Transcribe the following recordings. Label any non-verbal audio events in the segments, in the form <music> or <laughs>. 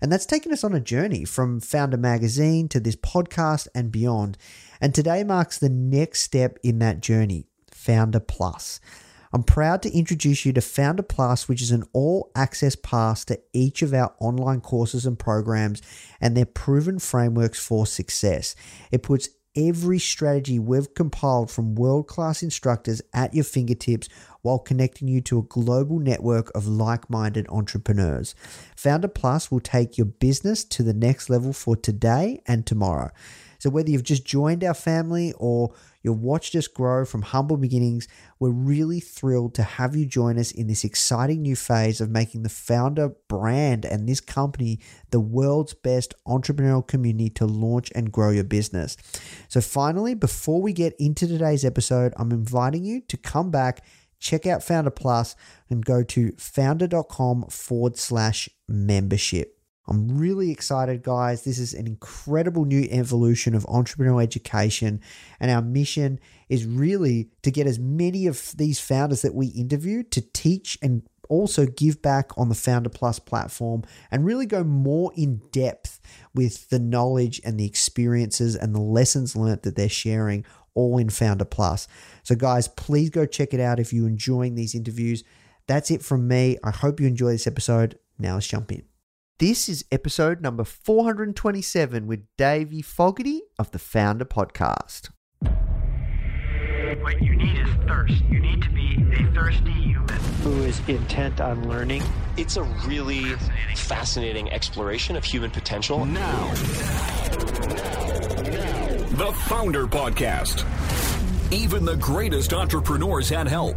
and that's taken us on a journey from Foundr Magazine to this podcast and beyond. And today marks the next step in that journey Foundr Plus. I'm proud to introduce you to Foundr Plus, which is an all access pass to each of our online courses and programs and their proven frameworks for success. It puts every strategy we've compiled from world class instructors at your fingertips while connecting you to a global network of like minded entrepreneurs. Foundr Plus will take your business to the next level for today and tomorrow. So, whether you've just joined our family or you've watched us grow from humble beginnings, we're really thrilled to have you join us in this exciting new phase of making the founder brand and this company the world's best entrepreneurial community to launch and grow your business. So, finally, before we get into today's episode, I'm inviting you to come back check out Foundr Plus and go to foundr.com forward slash membership. I'm really excited, guys. This is an incredible new evolution of entrepreneurial education. And our mission is really to get as many of these founders that we interview to teach and also give back on the Foundr Plus platform and really go more in depth with the knowledge and the experiences and the lessons learned that they're sharing all in Foundr Plus. So, guys, please go check it out if you're enjoying these interviews. That's it from me. I hope you enjoy this episode. Now let's jump in. This is episode number 427 with Davie Fogarty of the Foundr Podcast. What you need is thirst. You need to be a thirsty human. who is intent on learning. It's a really fascinating exploration of human potential. Now. The Foundr Podcast. Even the greatest entrepreneurs had help.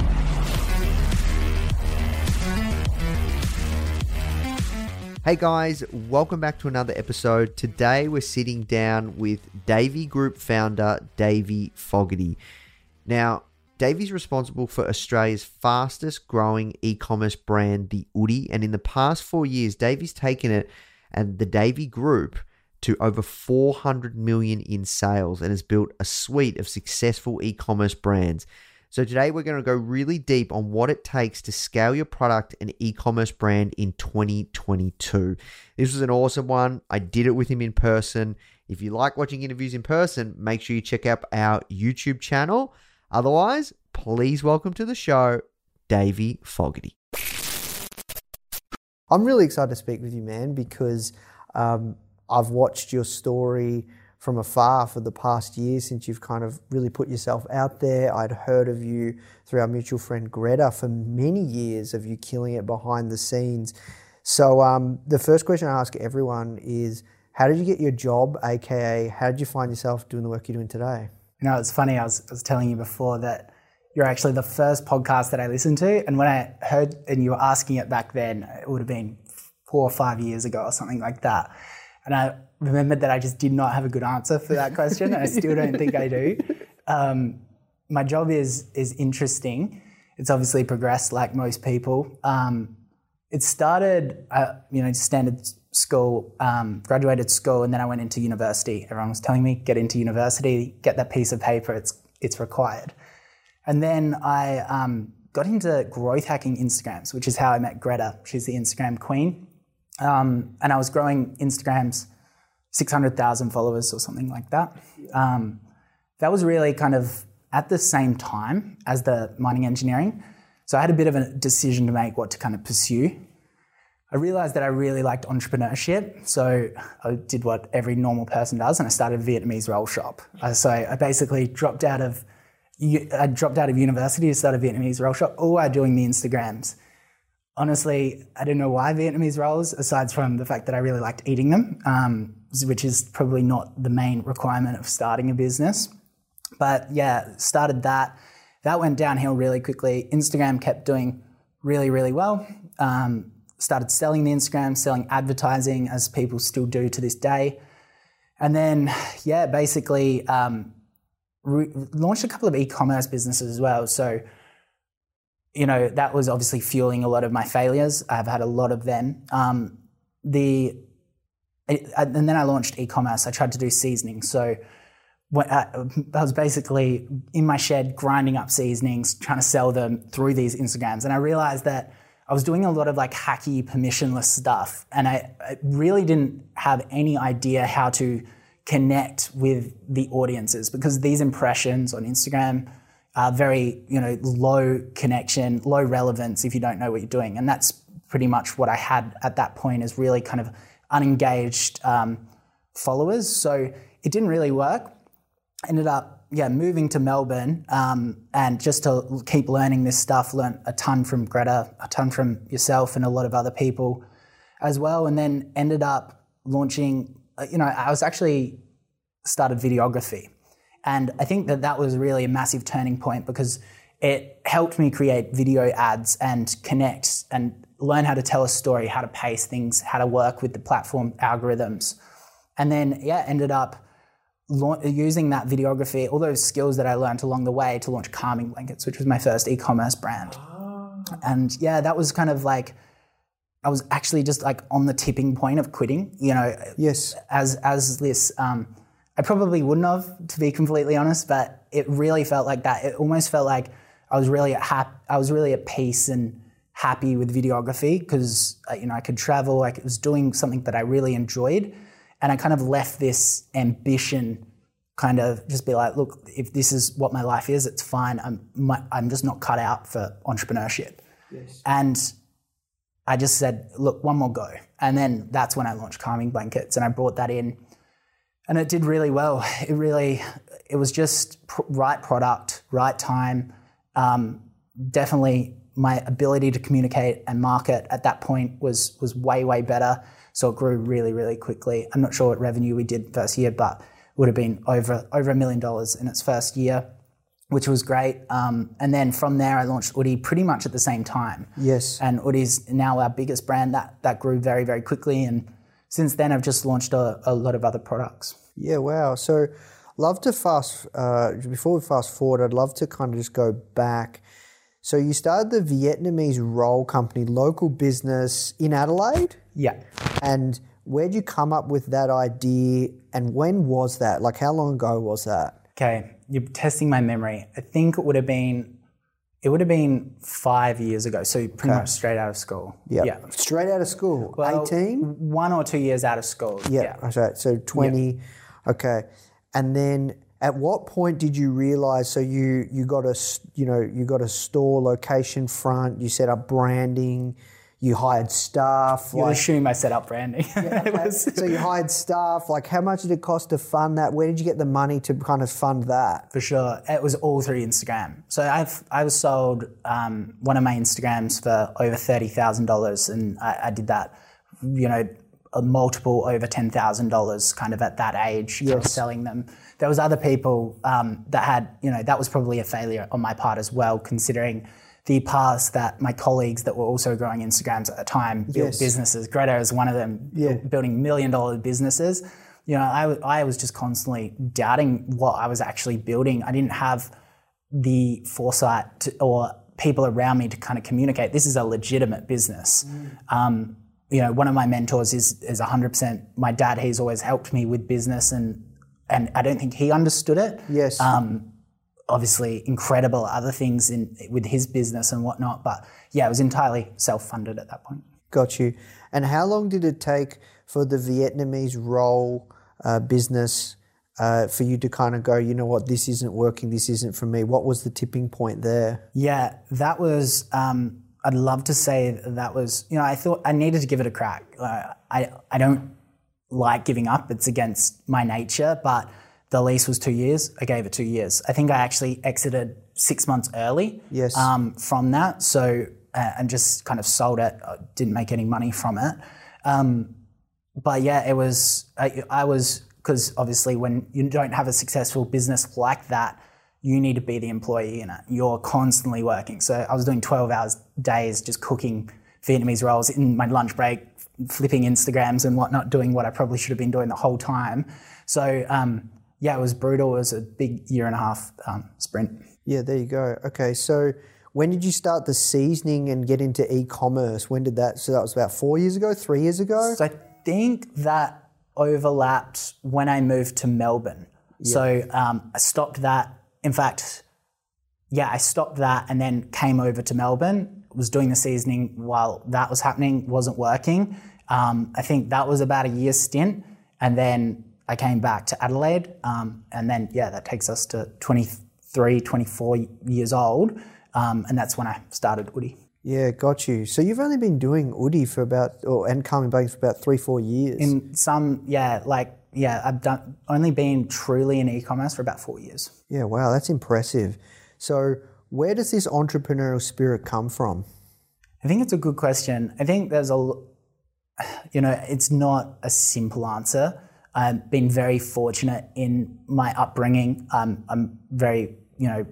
Hey guys, welcome back to another episode. Today we're sitting down with Davie Group founder Davie Fogarty. Now, Davie's responsible for Australia's fastest growing e commerce brand, The Oodie, and in the past four years, Davie's taken it and the Davie Group to over 400 million in sales and has built a suite of successful e commerce brands. So, today we're going to go really deep on what it takes to scale your product and e commerce brand in 2022. This was an awesome one. I did it with him in person. If you like watching interviews in person, make sure you check out our YouTube channel. Otherwise, please welcome to the show, Davie Fogarty. I'm really excited to speak with you, man, because um, I've watched your story from afar for the past year since you've kind of really put yourself out there. I'd heard of you through our mutual friend Greta for many years of you killing it behind the scenes. So um, the first question I ask everyone is, how did you get your job, aka how did you find yourself doing the work you're doing today? You know, it's funny. I was, I was telling you before that you're actually the first podcast that I listened to, and when I heard and you were asking it back then, it would have been four or five years ago or something like that. And I remembered that I just did not have a good answer for that question, and I still don't think I do. Um, my job is is interesting. It's obviously progressed like most people. Um, it started, uh, you know, standard school, um, graduated school, and then I went into university. Everyone was telling me get into university, get that piece of paper. It's it's required. And then I um, got into growth hacking Instagrams, which is how I met Greta. She's the Instagram queen. Um, and I was growing Instagrams 600,000 followers or something like that. Um, that was really kind of at the same time as the mining engineering. So I had a bit of a decision to make what to kind of pursue. I realized that I really liked entrepreneurship, so I did what every normal person does, and I started a Vietnamese roll shop. Uh, so I basically dropped out of I dropped out of university to start a Vietnamese roll shop, all while doing the Instagrams. Honestly, I don't know why Vietnamese rolls, aside from the fact that I really liked eating them, um, which is probably not the main requirement of starting a business. But yeah, started that. That went downhill really quickly. Instagram kept doing really, really well. Um, started selling the Instagram, selling advertising as people still do to this day. And then, yeah, basically um, re- launched a couple of e commerce businesses as well. So, you know, that was obviously fueling a lot of my failures. I've had a lot of them. Um, the and then I launched e-commerce. I tried to do seasoning. So I was basically in my shed grinding up seasonings, trying to sell them through these Instagrams. And I realized that I was doing a lot of like hacky, permissionless stuff. And I, I really didn't have any idea how to connect with the audiences because these impressions on Instagram are very, you know, low connection, low relevance if you don't know what you're doing. And that's pretty much what I had at that point is really kind of unengaged um, followers. So it didn't really work ended up yeah moving to Melbourne um, and just to keep learning this stuff. Learned a ton from Greta, a ton from yourself, and a lot of other people as well. And then ended up launching. Uh, you know, I was actually started videography, and I think that that was really a massive turning point because it helped me create video ads and connect and learn how to tell a story, how to pace things, how to work with the platform algorithms, and then yeah, ended up using that videography, all those skills that I learned along the way to launch Calming Blankets, which was my first e-commerce brand. Oh. And yeah, that was kind of like I was actually just like on the tipping point of quitting. You know, yes, as as this. Um, I probably wouldn't have, to be completely honest, but it really felt like that. It almost felt like I was really at hap- I was really at peace and happy with videography because uh, you know I could travel. Like it was doing something that I really enjoyed and I kind of left this ambition kind of just be like, look, if this is what my life is, it's fine. I'm, my, I'm just not cut out for entrepreneurship. Yes. And I just said, look, one more go. And then that's when I launched Calming Blankets and I brought that in. And it did really well. It really, it was just pr- right product, right time. Um, definitely my ability to communicate and market at that point was was way, way better. So it grew really, really quickly. I'm not sure what revenue we did first year, but it would have been over over a million dollars in its first year, which was great. Um, and then from there, I launched Oodie pretty much at the same time. Yes. And Oodie's now our biggest brand. That that grew very, very quickly. And since then, I've just launched a, a lot of other products. Yeah. Wow. So, love to fast uh, before we fast forward. I'd love to kind of just go back. So you started the Vietnamese roll company, local business in Adelaide. Yeah. And where'd you come up with that idea and when was that? Like, how long ago was that? Okay, you're testing my memory. I think it would have been. It would have been five years ago, so pretty okay. much straight out of school. Yep. Yeah, straight out of school. Well, 18? One or two years out of school. Yep. Yeah, right. So 20. Yep. Okay, and then at what point did you realize? So you you got a you know you got a store location front. You set up branding you hired staff. You like, assume I set up branding. <laughs> yeah, <laughs> so you hired staff. Like, how much did it cost to fund that? Where did you get the money to kind of fund that? For sure, it was all through Instagram. So I've I was sold um, one of my Instagrams for over thirty thousand dollars, and I, I, did that. You know, a multiple over ten thousand dollars, kind of at that age, yes. selling them. There was other people um, that had, you know, that was probably a failure on my part as well, considering the paths that my colleagues that were also growing Instagrams at the time built yes. businesses. Greta is one of them, yeah. building million dollar businesses. You know, I, I was just constantly doubting what I was actually building. I didn't have the foresight to, or people around me to kind of communicate this is a legitimate business. Mm. Um, you know, one of my mentors is is 100% my dad. He's always helped me with business, and and I don't think he understood it. Yes. Um, obviously incredible other things in with his business and whatnot. But yeah, it was entirely self funded at that point. Got you. And how long did it take for the Vietnamese roll uh, business uh, for you to kind of go, you know what, this isn't working, this isn't for me? What was the tipping point there? Yeah, that was. Um, I'd love to say that was. You know, I thought I needed to give it a crack. Uh, I I don't like giving up. It's against my nature, but the lease was two years. I gave it two years. I think I actually exited six months early. Yes. Um, from that, so uh, and just kind of sold it. I didn't make any money from it. Um, but yeah, it was. I, I was because obviously when you don't have a successful business like that, you need to be the employee in it. You're constantly working. So I was doing 12 hours days just cooking Vietnamese rolls in my lunch break, flipping Instagrams and whatnot, doing what I probably should have been doing the whole time. So um, yeah, it was brutal. It was a big year and a half um, sprint. Yeah, there you go. Okay, so when did you start the seasoning and get into e-commerce? When did that? So that was about four years ago, three years ago. So I think that overlapped when I moved to Melbourne. So um, I stopped that. In fact, yeah, I stopped that and then came over to Melbourne. Was doing the seasoning while that was happening, wasn't working. Um, I think that was about a year stint, and then I came back to Adelaide, um, and then yeah, that takes us to 23, 24 years old, um, and that's when I started Oodie. Yeah, got you. So you've only been doing Oodie for about, or and Calming Blankets for about three, four years. In some, yeah, like yeah, I've done only been truly in e-commerce for about four years. yeah, wow, that's impressive. So where does this entrepreneurial spirit come from? I think it's a good question. I think there's a, <sighs> you know, it's not a simple answer. I've been very fortunate in my upbringing. Um, I'm very, you know,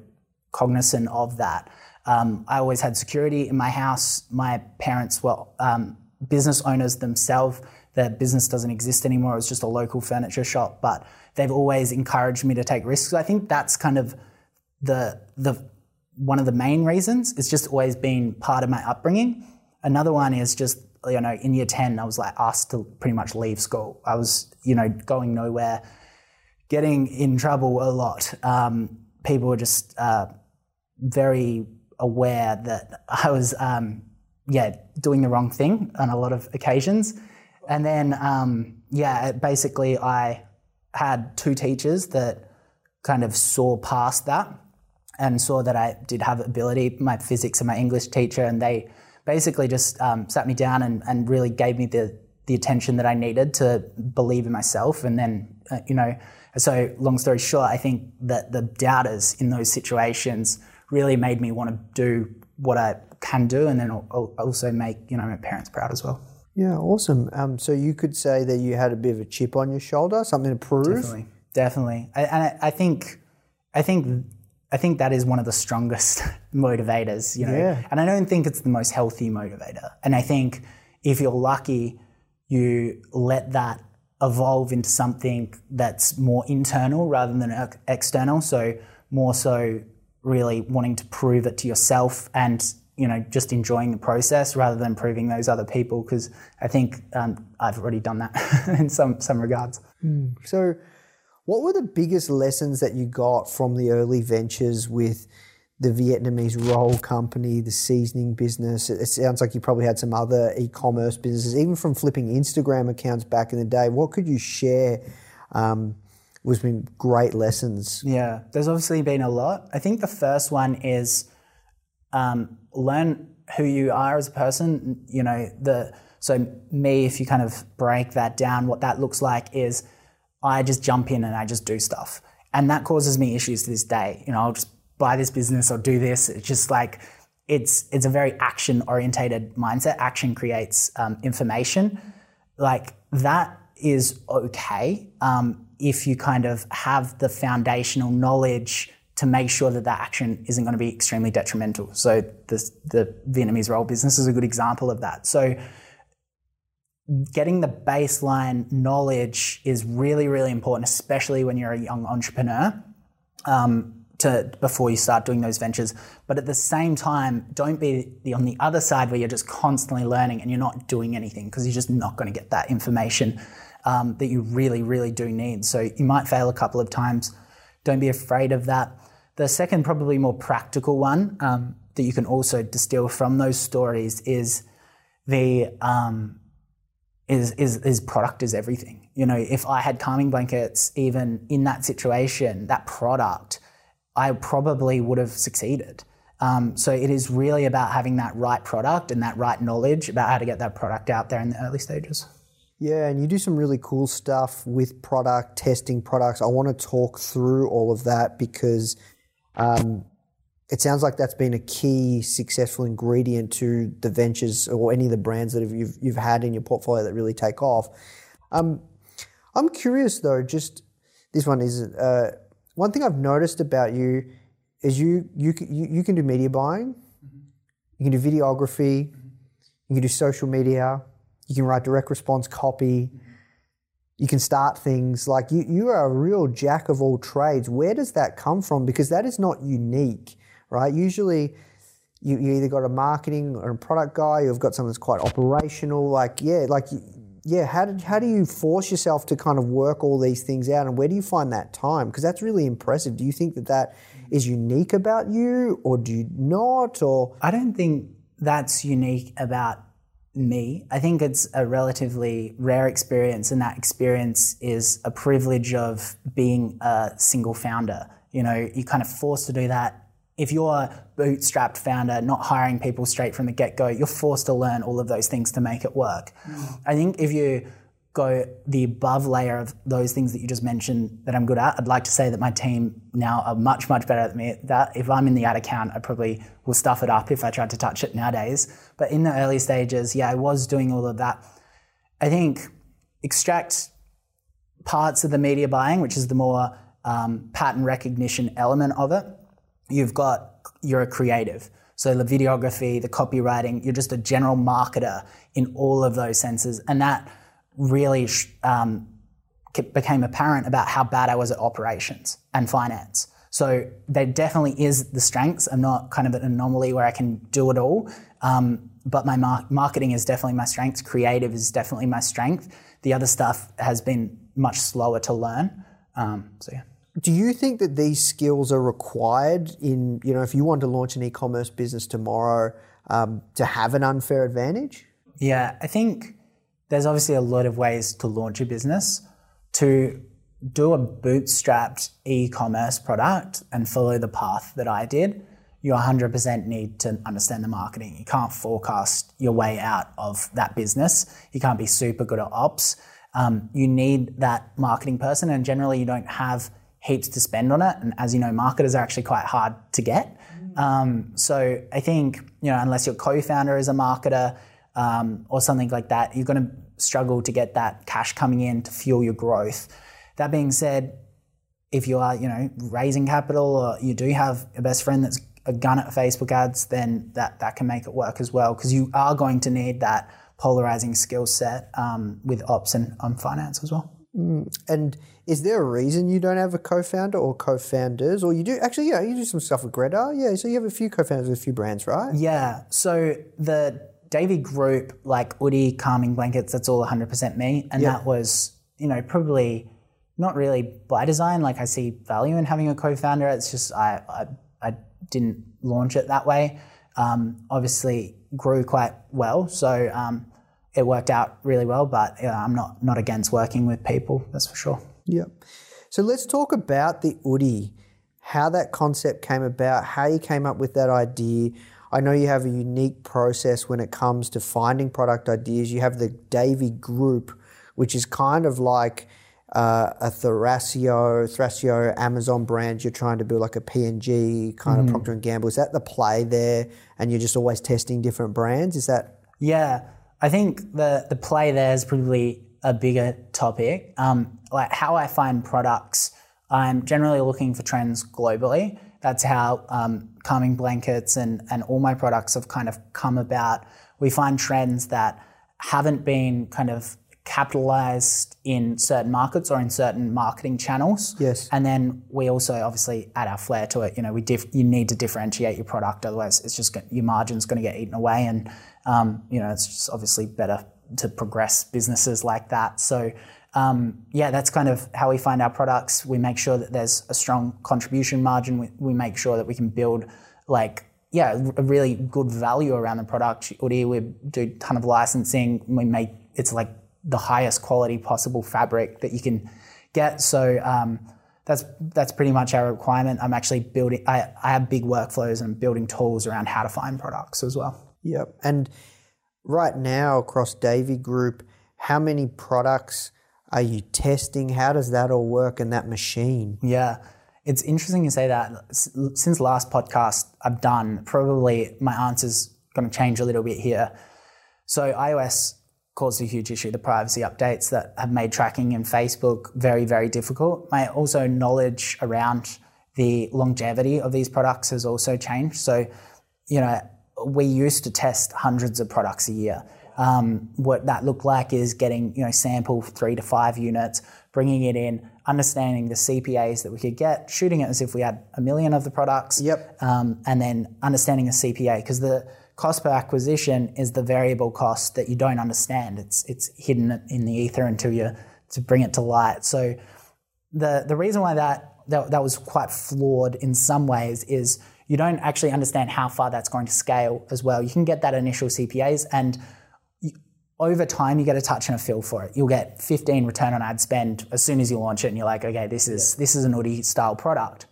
cognizant of that. Um, I always had security in my house. My parents were um, business owners themselves. Their business doesn't exist anymore. It was just a local furniture shop, but they've always encouraged me to take risks. I think that's kind of the the one of the main reasons. It's just always been part of my upbringing. Another one is just you know in year ten I was like asked to pretty much leave school. I was you know going nowhere, getting in trouble a lot. Um, people were just uh, very aware that I was um, yeah doing the wrong thing on a lot of occasions. And then um, yeah, basically I had two teachers that kind of saw past that and saw that I did have ability, my physics and my English teacher, and they basically just um, sat me down and, and really gave me the, the attention that I needed to believe in myself. And then, uh, you know, so long story short, I think that the doubters in those situations really made me want to do what I can do and then also make, you know, my parents proud as well. Yeah, awesome. Um, so you could say that you had a bit of a chip on your shoulder, something to prove. Definitely, definitely. I, and I, I think, I think, I think that is one of the strongest <laughs> motivators. You know, Yeah. and I don't think it's the most healthy motivator. And I think if you're lucky, you let that evolve into something that's more internal rather than external. So more so, really wanting to prove it to yourself and you know just enjoying the process rather than proving those other people because I think um, I've already done that <laughs> in some some regards. So, what were the biggest lessons that you got from the early ventures with the Vietnamese roll company, the seasoning business? It sounds like you probably had some other e commerce businesses, even from flipping Instagram accounts back in the day. What could you share? Um, was been great lessons. Yeah, there's obviously been a lot. I think the first one is um, learn who you are as a person. You know, the so me, if you kind of break that down, what that looks like is I just jump in and I just do stuff, and that causes me issues to this day. You know, I'll just buy this business or do this. It's just like it's it's a very action orientated mindset. Action creates um, information. Like that is okay um, if you kind of have the foundational knowledge to make sure that that action isn't going to be extremely detrimental. So this, the Vietnamese roll business is a good example of that. So getting the baseline knowledge is really, really important, especially when you're a young entrepreneur. Um, to before you start doing those ventures, but at the same time, don't be the, on the other side where you're just constantly learning and you're not doing anything because you're just not going to get that information um, that you really, really do need. So you might fail a couple of times. Don't be afraid of that. The second, probably more practical one um, that you can also distill from those stories is the um, is, is is product is everything. You know, if I had calming blankets, even in that situation, that product, I probably would have succeeded. Um, so it is really about having that right product and that right knowledge about how to get that product out there in the early stages. Yeah, and you do some really cool stuff with product testing products. I want to talk through all of that because um, it sounds like that's been a key successful ingredient to the ventures or any of the brands that have, you've, you've had in your portfolio that really take off. Um, I'm curious though, just this one is uh, one thing I've noticed about you is you you you, you can do media buying, you can do videography, you can do social media, you can write direct response copy, you can start things. Like you you are a real jack of all trades. Where does that come from? Because that is not unique, right? Usually. You, you either got a marketing or a product guy, you've got someone that's quite operational. Like, yeah, like yeah, how, did, how do you force yourself to kind of work all these things out and where do you find that time? Because that's really impressive. Do you think that that is unique about you or do you not? Or I don't think that's unique about me. I think it's a relatively rare experience, and that experience is a privilege of being a single founder. You know, you're kind of forced to do that. If you're a bootstrapped founder, not hiring people straight from the get go, you're forced to learn all of those things to make it work. I think if you go the above layer of those things that you just mentioned that I'm good at, I'd like to say that my team now are much, much better at me at that. If I'm in the ad account, I probably will stuff it up if I tried to touch it nowadays. But in the early stages, yeah, I was doing all of that. I think extract parts of the media buying, which is the more um, pattern recognition element of it. You've got, you're a creative. So the videography, the copywriting, you're just a general marketer in all of those senses. And that really um, became apparent about how bad I was at operations and finance. So there definitely is the strengths. I'm not kind of an anomaly where I can do it all. Um, but my mar- marketing is definitely my strength. Creative is definitely my strength. The other stuff has been much slower to learn. Um, so yeah. Do you think that these skills are required in, you know, if you want to launch an e commerce business tomorrow um, to have an unfair advantage? Yeah, I think there's obviously a lot of ways to launch a business. To do a bootstrapped e commerce product and follow the path that I did, you 100% need to understand the marketing. You can't forecast your way out of that business. You can't be super good at ops. Um, you need that marketing person, and generally, you don't have heaps to spend on it. And as you know, marketers are actually quite hard to get. Um, so I think you know, unless your co-founder is a marketer um, or something like that, you're going to struggle to get that cash coming in to fuel your growth. That being said, if you are, you know, raising capital or you do have a best friend that's a gun at Facebook ads, then that, that can make it work as well because you are going to need that polarizing skill set um, with ops and um, finance as well. And is there a reason you don't have a co-founder or co-founders, or you do actually? Yeah, you do some stuff with Greta. Yeah, so you have a few co-founders with a few brands, right? Yeah. So the Davie Group, like Oodie, Calming Blankets, that's all 100% me. And Yeah. that was, you know, probably not really by design. Like I see value in having a co-founder. It's just I I, I didn't launch it that way. Um, obviously grew quite well, so um, it worked out really well. But yeah, I'm not not against working with people. That's for sure. Yeah. So let's talk about the Oodie, how that concept came about, how you came up with that idea. I know you have a unique process when it comes to finding product ideas. You have the Davie Group, which is kind of like uh, a Thrasio, Thrasio Amazon brand. You're trying to build like a P&G kind of Procter and Gamble. Is that the play there? And you're just always testing different brands. Is that Yeah, I think the the play there is probably a bigger topic. Um, like how I find products, I'm generally looking for trends globally. That's how um, calming blankets and and all my products have kind of come about. We find trends that haven't been kind of capitalized in certain markets or in certain marketing channels. Yes. And then we also obviously add our flair to it. You know, we diff- you need to differentiate your product, otherwise it's just go- your margin's going to get eaten away, and um, you know it's obviously better to progress businesses like that. So um, yeah, that's kind of how we find our products. We make sure that there's a strong contribution margin. We, we make sure that we can build like yeah a really good value around the product. We do a ton of licensing. We make it's like the highest quality possible fabric that you can get. So um, that's that's pretty much our requirement. I'm actually building. I, I have big workflows and I'm building tools around how to find products as well. Yep. And right now across Davie Group, how many products are you testing? How does that all work in that machine? Yeah. It's interesting you say that. Since last podcast I've done, probably my answer's going to change a little bit here. So iOS caused a huge issue, the privacy updates that have made tracking in Facebook very, very difficult. My also knowledge around the longevity of these products has also changed. So, you know, we used to test hundreds of products a year. Um, what that looked like is getting, you know, sample three to five units, bringing it in, understanding the CPAs that we could get, shooting it as if we had a million of the products. Yep. Um, and then understanding the CPA because the cost per acquisition is the variable cost that you don't understand. It's it's hidden in the ether until you to bring it to light. So the the reason why that that, that was quite flawed in some ways is you don't actually understand how far that's going to scale as well. You can get that initial CPAs and you, over time you get a touch and a feel for it. You'll get 15 return on ad spend as soon as you launch it and you're like, okay, this is yeah. this is an Oodie style product.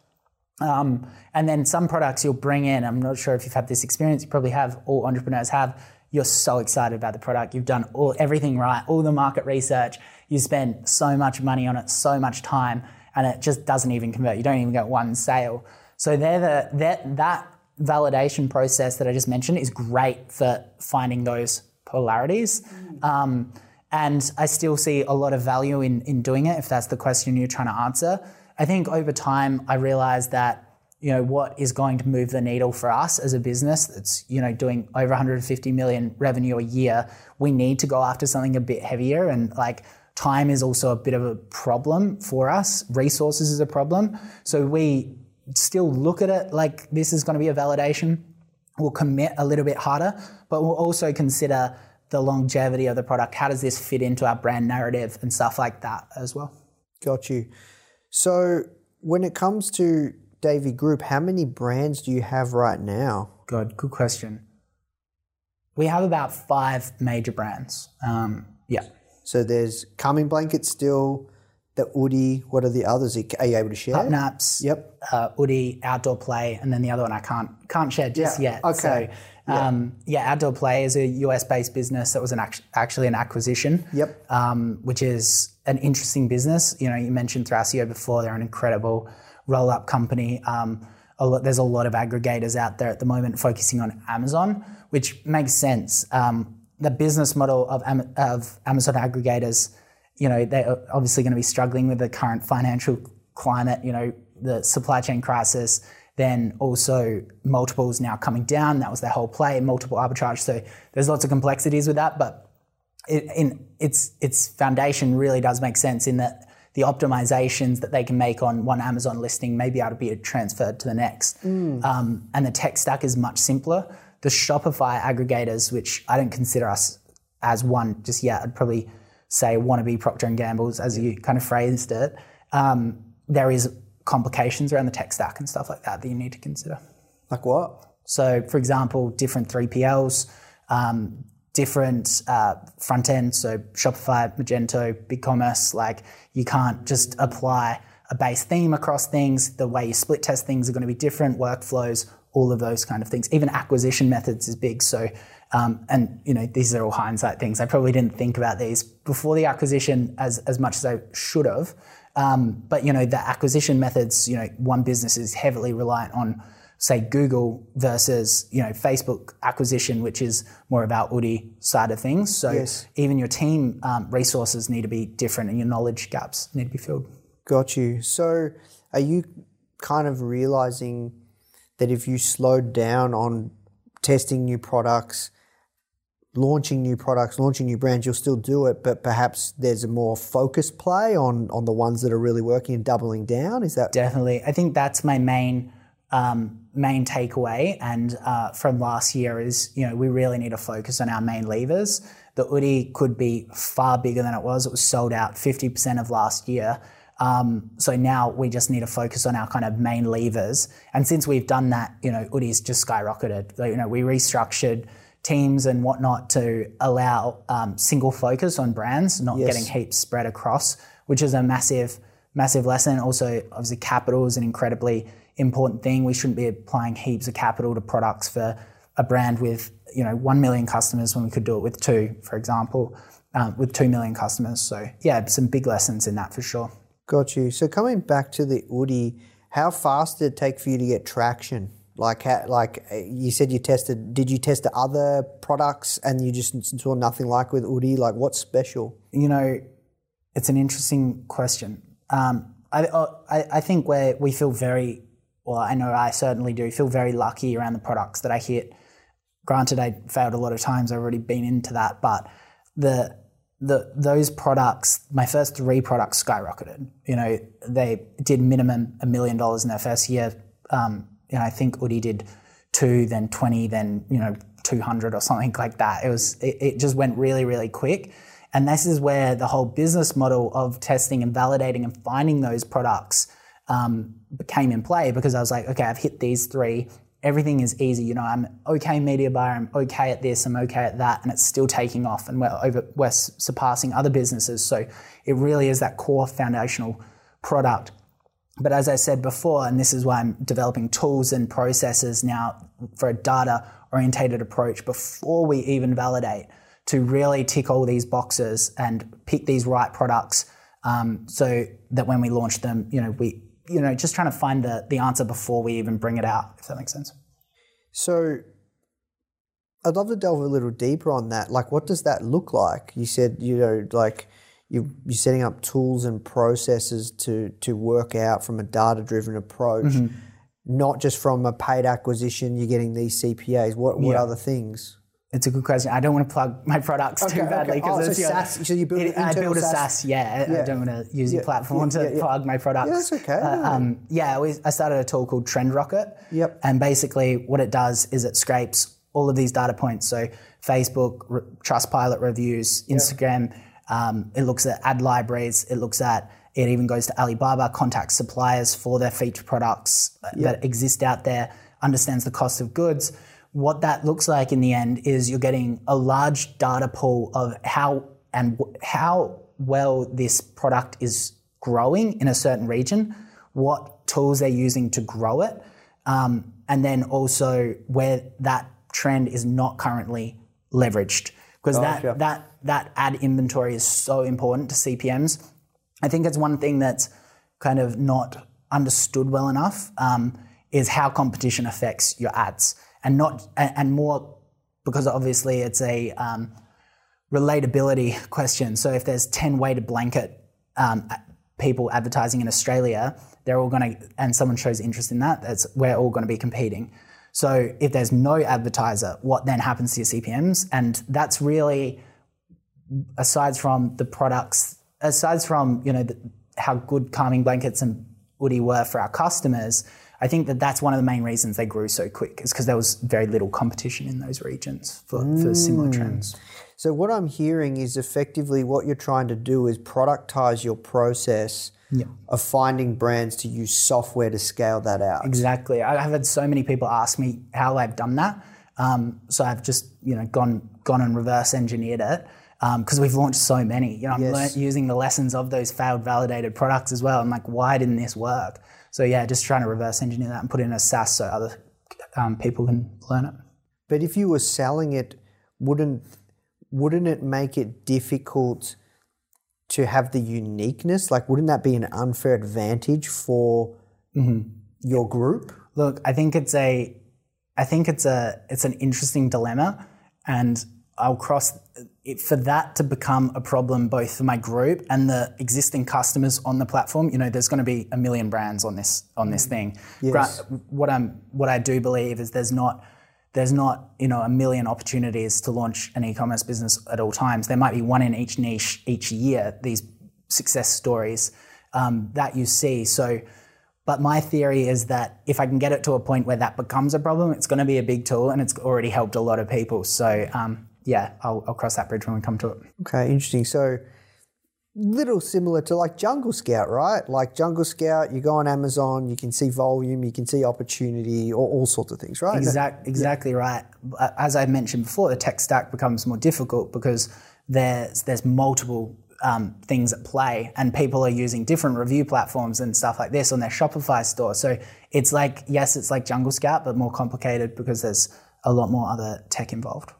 Um, and then some products you'll bring in, I'm not sure if you've had this experience, you probably have, all entrepreneurs have. You're so excited about the product. You've done all, everything right, all the market research. You spend so much money on it, so much time, and it just doesn't even convert. You don't even get one sale. So they're the, that, that validation process that I just mentioned is great for finding those polarities. Um, and I still see a lot of value in, in doing it if that's the question you're trying to answer. I think over time, I realized that you know what is going to move the needle for us as a business that's you know doing over 150 million revenue a year we need to go after something a bit heavier and like time is also a bit of a problem for us resources is a problem so we still look at it like this is going to be a validation we'll commit a little bit harder but we'll also consider the longevity of the product how does this fit into our brand narrative and stuff like that as well got you so when it comes to Davie Group, how many brands do you have right now? Good, good question. We have about five major brands. Um, yeah. So there's Calming Blanket still, the Oodie. What are the others? Are you able to share? Pupnaps, Yep. Uh, Oodie, Outdoor Play, and then the other one I can't can't share just yeah. yet. Okay. So, um, yeah. yeah. Outdoor Play is a US based business that was an act- actually an acquisition. Yep. Um, which is an interesting business. You know, you mentioned Thrasio before; they're an incredible roll-up company. Um, a lot, there's a lot of aggregators out there at the moment focusing on Amazon, which makes sense. Um, the business model of, of Amazon aggregators, you know, they're obviously going to be struggling with the current financial climate. You know, the supply chain crisis. Then also multiples now coming down. That was their whole play, multiple arbitrage. So there's lots of complexities with that, but it, in its its foundation really does make sense in that the optimizations that they can make on one Amazon listing may be able to be transferred to the next. Mm. Um, and the tech stack is much simpler. The Shopify aggregators, which I don't consider us as one just yet, I'd probably say wannabe Procter and Gamble's, as you kind of phrased it. Um, there is complications around the tech stack and stuff like that that you need to consider. Like what? So, for example, different 3PLs, um, different uh, front end, so Shopify, Magento, BigCommerce, like you can't just apply a base theme across things. The way you split test things are going to be different, workflows, all of those kind of things. Even acquisition methods is big. So, um, and you know, these are all hindsight things. I probably didn't think about these before the acquisition as, as much as I should have. Um, but you know, the acquisition methods, you know, one business is heavily reliant on say Google versus you know Facebook acquisition, which is more about Oodie side of things. So yes. even your team um, resources need to be different, and your knowledge gaps need to be filled. Got you. So are you kind of realizing that if you slowed down on testing new products, launching new products, launching new brands, you'll still do it, but perhaps there's a more focused play on on the ones that are really working and doubling down. Is that definitely? I think that's my main um, main takeaway and uh, from last year is you know we really need to focus on our main levers. The Oodie could be far bigger than it was. It was sold out 50% of last year. Um, so now we just need to focus on our kind of main levers. And since we've done that, you know, Oodie's just skyrocketed. you know, we restructured teams and whatnot to allow um, single focus on brands, not Yes. getting heaps spread across, which is a massive, massive lesson. Also, obviously, capital is an incredibly important thing. We shouldn't be applying heaps of capital to products for a brand with you know one million customers when we could do it with two, for example, um, with two million customers. So yeah, some big lessons in that for sure. Got you. So coming back to the Oodie, how fast did it take for you to get traction? Like, like uh, you said, you tested. Did you test the other products and you just saw nothing like with Oodie? Like, what's special? you know, it's an interesting question. Um, I, I, I think where we feel very, well, I know I certainly do, feel very lucky around the products that I hit. Granted, I failed a lot of times. I've already been into that, but the the those products, my first three products skyrocketed. You know, they did minimum a million dollars in their first year. Um, you know, I think Oodie did two, then twenty, then you know two hundred or something like that. It was it, it just went really really quick, and this is where the whole business model of testing and validating and finding those products um, came in play because I was like, okay, I've hit these three. Everything is easy. You know, I'm okay media buyer. I'm okay at this. I'm okay at that, and it's still taking off, and we're over. We're surpassing other businesses. So it really is that core foundational product. But as I said before, and this is why I'm developing tools and processes now for a data orientated approach before we even validate to really tick all these boxes and pick these right products um, so that when we launch them, you know, we, you know, just trying to find the, the answer before we even bring it out, if that makes sense. So, I'd love to delve a little deeper on that. Like, what does that look like? You said, you know, like you you're setting up tools and processes to to work out from a data driven approach, not just from a paid acquisition. You're getting these CPAs. What what Yeah. other things? It's a good question. I don't want to plug my products Okay, too okay. badly Oh, because so SaaS- so you build an I build a SaaS. Yeah, I- Yeah. I don't want to use your platform yeah, to yeah, yeah. plug my products. Yeah, that's okay. Uh, um, yeah, we, I started a tool called Trend Rocket. Yep. And basically, what it does is it scrapes all of these data points. So Facebook, r- Trustpilot reviews, Instagram. Um, it looks at ad libraries. It looks at. It even goes to Alibaba, contacts suppliers for their feature products that exist out there, understands the cost of goods. What that looks like in the end is you're getting a large data pool of how and w- how well this product is growing in a certain region, what tools they're using to grow it, um, and then also where that trend is not currently leveraged. Because Gotcha. that, that, that ad inventory is so important to CPMs. I think it's one thing that's kind of not understood well enough um, is how competition affects your ads, and not and, more because obviously it's a um, relatability question. So if there's ten to blanket um, people advertising in Australia, they're all going to, and someone shows interest in that, that's we're all going to be competing. So if there's no advertiser, what then happens to your CPMS? And that's really aside from the products, aside from you know the, how good calming blankets and Oodie were for our customers, I think that that's one of the main reasons they grew so quick is because there was very little competition in those regions for, for similar trends. So what I'm hearing is effectively what you're trying to do is productize your process of finding brands to use software to scale that out. Exactly. I've had so many people ask me how I've done that. Um, so I've just you know gone gone and reverse engineered it because we've launched so many. You know, I'm Yes. using the lessons of those failed validated products as well. I'm like, why didn't this work? So yeah, just trying to reverse engineer that and put it in a SaaS so other um, people can learn it. But if you were selling it, wouldn't wouldn't it make it difficult to have the uniqueness? Like, wouldn't that be an unfair advantage for your group? Look, I think it's a, I think it's a, it's an interesting dilemma, and I'll cross it for that to become a problem both for my group and the existing customers on the platform. You know, there's going to be a million brands on this on this thing. Gra- What I'm, what I do believe is there's not. There's not, you know, a million opportunities to launch an e-commerce business at all times. There might be one in each niche each year. These success stories um, that you see. So, But my theory is that if I can get it to a point where that becomes a problem, it's going to be a big tool and it's already helped a lot of people. So, um, yeah, I'll, I'll cross that bridge when we come to it. Okay, interesting. So, little similar to like Jungle Scout, right? Like Jungle Scout, you go on Amazon, you can see volume, you can see opportunity, or all sorts of things, right? Exact, exactly right. As I mentioned before, the tech stack becomes more difficult because there's there's multiple um, things at play, and people are using different review platforms and stuff like this on their Shopify store. So it's like yes, it's like Jungle Scout, but more complicated because there's a lot more other tech involved.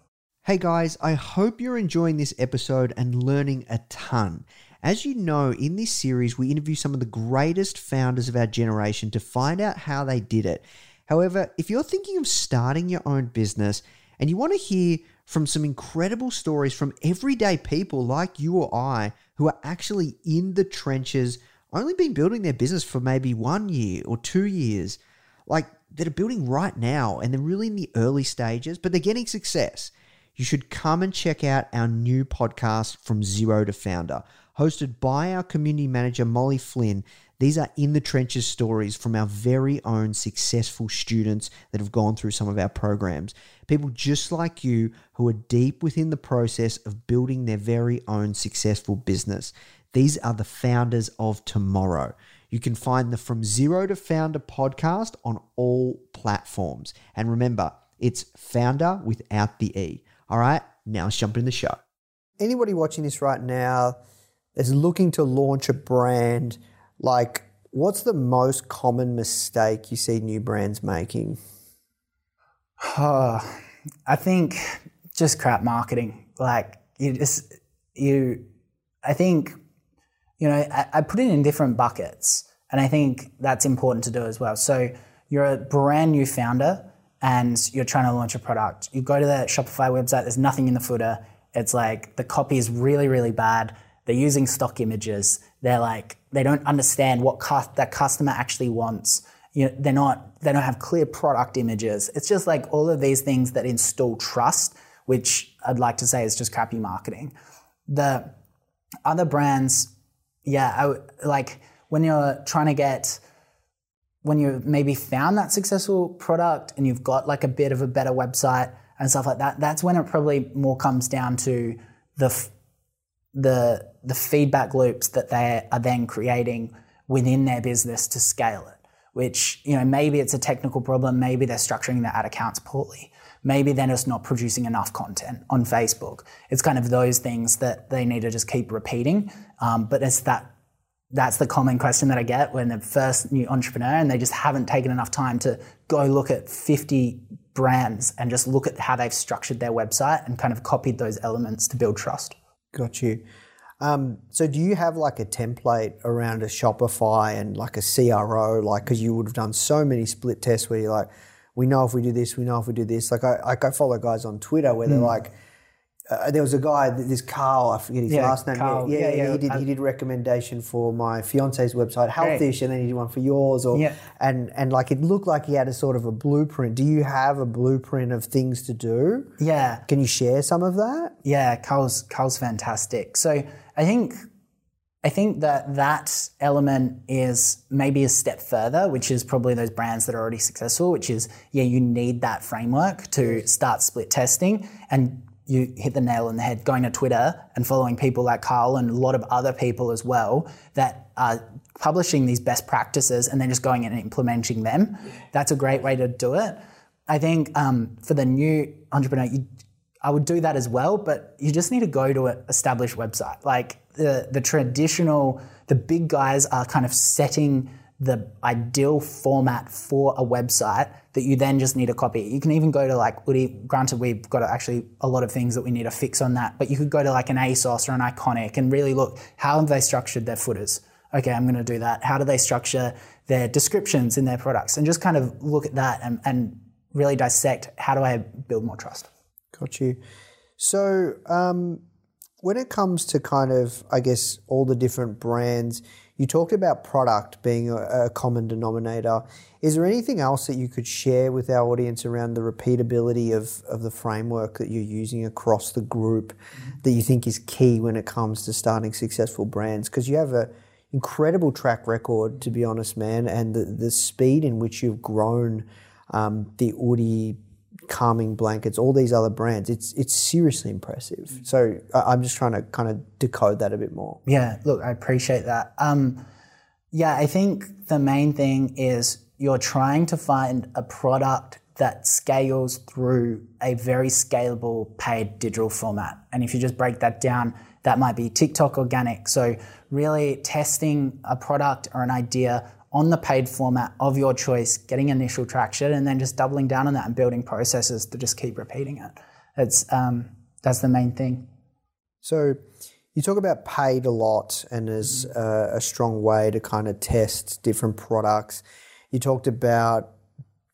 Hey guys, I hope you're enjoying this episode and learning a ton. As you know, in this series, we interview some of the greatest founders of our generation to find out how they did it. However, if you're thinking of starting your own business and you want to hear from some incredible stories from everyday people like you or I who are actually in the trenches, only been building their business for maybe one year or two years, like that are building right now and they're really in the early stages, but they're getting success. You should come and check out our new podcast, From Zero to Foundr hosted by our community manager, Molly Flynn. These are in the trenches stories from our very own successful students that have gone through some of our programs. People just like you who are deep within the process of building their very own successful business. These are the founders of tomorrow. You can find the From Zero to Foundr podcast on all platforms. And remember, it's founder without the E. All right, now let's jump in the show. Anybody watching this right now, is looking to launch a brand, like what's the most common mistake you see new brands making? Uh, I think just crap marketing. Like you just you, I think you know I, I put it in different buckets, and I think that's important to do as well. So you're a brand new founder and you're trying to launch a product. You go to the Shopify website. There's nothing in the footer. It's like the copy is really really bad they're using stock images. They're like they don't understand what cu- that customer actually wants. You know, they're not they don't have clear product images. It's just like all of these things that install trust, which I'd like to say is just crappy marketing. The other brands, yeah, I, like when you're trying to get when you maybe found that successful product and you've got like a bit of a better website and stuff like that, that's when it probably more comes down to the the the feedback loops that they are then creating within their business to scale it. Which you know maybe it's a technical problem, maybe they're structuring their ad accounts poorly, maybe they're just not producing enough content on Facebook. It's kind of those things that they need to just keep repeating. Um, but it's that that's the common question that I get when the first new entrepreneur and they just haven't taken enough time to go look at 50 brands and just look at how they've structured their website and kind of copied those elements to build trust. Got you. Um, so do you have like a template around a Shopify and like a CRO, like because you would have done so many split tests where you're like, we know if we do this, we know if we do this. Like I, like I follow guys on Twitter where they're mm. like, uh, there was a guy, this Carl, I forget his yeah, last name. Carl, yeah, yeah, yeah, he did. he did recommendation for my fiance's website, Healthish, and then he did one for yours. Or yeah. and and like it looked like he had a sort of a blueprint. Do you have a blueprint of things to do? Yeah. Can you share some of that? Yeah, Carl's Carl's fantastic. So I think I think that that element is maybe a step further, which is probably those brands that are already successful, which is, yeah, you need that framework to start split testing and you hit the nail on the head going to Twitter and following people like Carl and a lot of other people as well that are publishing these best practices and then just going and implementing them. That's a great way to do it. I think um, for the new entrepreneur, you, I would do that as well, but you just need to go to an established website. Like the, the traditional, the big guys are kind of setting the ideal format for a website that you then just need to copy. You can even go to like, granted, we've got actually a lot of things that we need to fix on that, but you could go to like an ASOS or an Iconic and really look how have they structured their footers. Okay, I'm going to do that. How do they structure their descriptions in their products? And just kind of look at that and, and really dissect how do I build more trust. Got you. So, um, when it comes to kind of, I guess, all the different brands, you talked about product being a, a, common denominator. Is there anything else that you could share with our audience around the repeatability of, of the framework that you're using across the group mm-hmm. that you think is key when it comes to starting successful brands? Because you have a incredible track record, to be honest, man, and the, the speed in which you've grown um, the Oodie calming blankets, all these other brands. It's it's seriously impressive. So I, I'm just trying to kind of decode that a bit more. Yeah, look, I appreciate that. Um, yeah, I think the main thing is you're trying to find a product that scales through a very scalable paid digital format. And if you just break that down, that might be TikTok organic. So, really testing a product or an idea on the paid format of your choice, getting initial traction, and then just doubling down on that and building processes to just keep repeating it. It's, um, that's the main thing. So you talk about paid a lot and as a, a strong way to kind of test different products. You talked about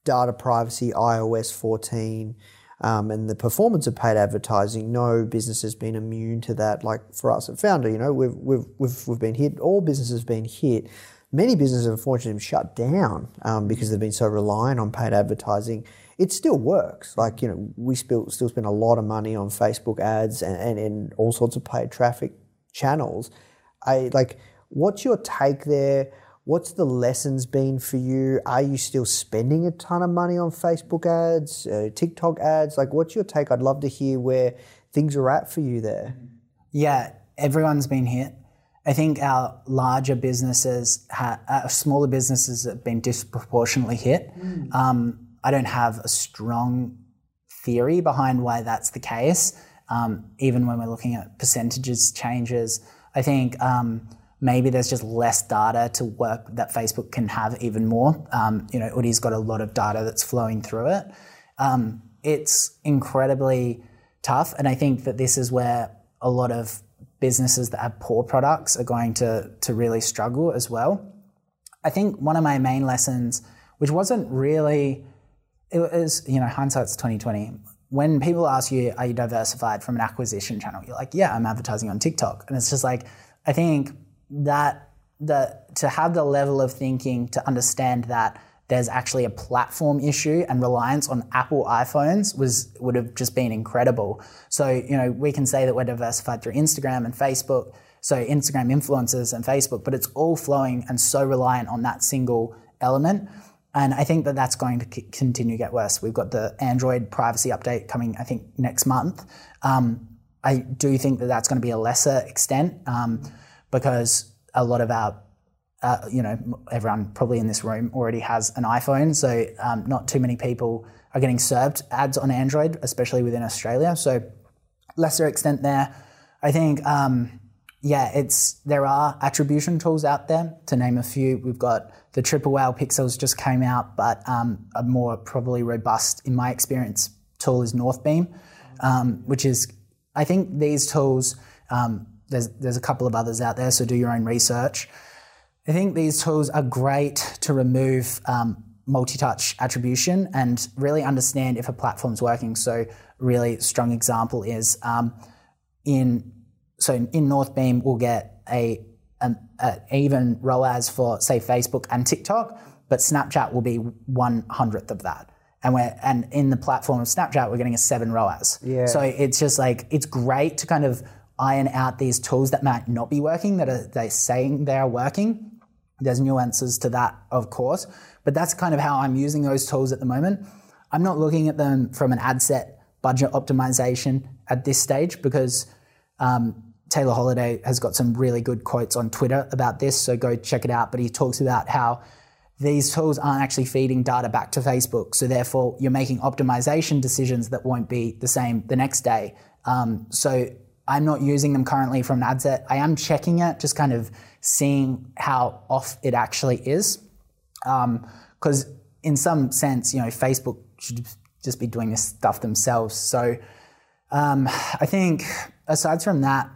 data privacy, iOS 14, um, and the performance of paid advertising. No business has been immune to that. Like for us at Foundr, you know, we've, we've, we've, we've been hit, all businesses have been hit. Many businesses, unfortunately, have shut down um, because they've been so reliant on paid advertising. It still works. Like, you know, we still, still spend a lot of money on Facebook ads and, and, and all sorts of paid traffic channels. I like, what's your take there? What's the lessons been for you? Are you still spending a ton of money on Facebook ads, uh, TikTok ads? Like, what's your take? I'd love to hear where things are at for you there. Yeah, everyone's been hit. I think our larger businesses, ha- uh, smaller businesses have been disproportionately hit. Um, I don't have a strong theory behind why that's the case. Um, even when we're looking at percentages changes, I think um, maybe there's just less data to work that Facebook can have even more. Um, you know, Oodie's got a lot of data that's flowing through it. Um, it's incredibly tough, and I think that this is where a lot of businesses that have poor products are going to to really struggle as well. I think one of my main lessons, which wasn't really, it was you know hindsight's twenty twenty. When people ask you, "Are you diversified from an acquisition channel?" You're like, "Yeah, I'm advertising on TikTok," and it's just like I think that the to have the level of thinking to understand that there's actually a platform issue and reliance on Apple iPhones was would have just been incredible. So, you know, we can say that we're diversified through Instagram and Facebook, so Instagram influencers and Facebook, but it's all flowing and so reliant on that single element. And I think that that's going to continue to get worse. We've got the Android privacy update coming, I think, next month. Um, I do think that that's going to be a lesser extent um, because a lot of our uh, you know, everyone probably in this room already has an iPhone, so um, not too many people are getting served ads on Android, especially within Australia. So lesser extent there. I think, um, yeah, it's there are attribution tools out there. To name a few, we've got the Triple Whale Pixels just came out, but um, a more probably robust, in my experience, tool is Northbeam, um, which is I think these tools. Um, there's there's a couple of others out there, so do your own research. I think these tools are great to remove um, multi-touch attribution and really understand if a platform's working. So, really strong example is um, in so in Northbeam we'll get a, an a even ROAS for say Facebook and TikTok, but Snapchat will be one hundredth of that. And we're and in the platform of Snapchat we're getting a seven ROAS. Yeah. So it's just like it's great to kind of iron out these tools that might not be working that are they saying they are working there's nuances to that, of course, but that's kind of how I'm using those tools at the moment. I'm not looking at them from an ad set budget optimization at this stage because um, Taylor Holiday has got some really good quotes on Twitter about this, so go check it out. But he talks about how these tools aren't actually feeding data back to Facebook, so therefore you're making optimization decisions that won't be the same the next day. Um, so I'm not using them currently from an ad set. I am checking it, just kind of seeing how off it actually is. Because um, in some sense, you know, Facebook should just be doing this stuff themselves. So um, I think aside from that,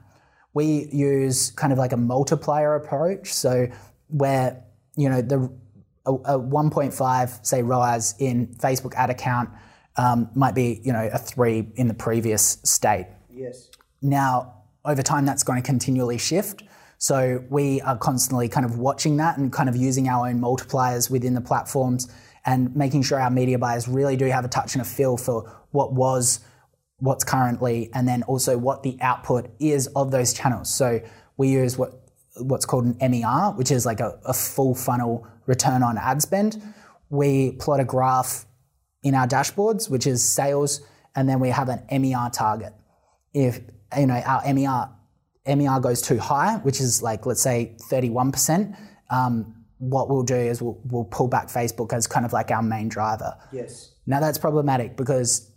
we use kind of like a multiplier approach. So where, you know, the a, a 1.5, say, ROAS in Facebook ad account um, might be, you know, a three in the previous state. Yes. Now, over time, that's going to continually shift. So we are constantly kind of watching that and kind of using our own multipliers within the platforms and making sure our media buyers really do have a touch and a feel for what was, what's currently, and then also what the output is of those channels. So we use what what's called an MER, which is like a, a full funnel return on ad spend. We plot a graph in our dashboards, which is sales, and then we have an MER target. If you know our MER MER goes too high, which is like let's say 31%, um, what we'll do is we'll, we'll pull back Facebook as kind of like our main driver. Yes. Now that's problematic because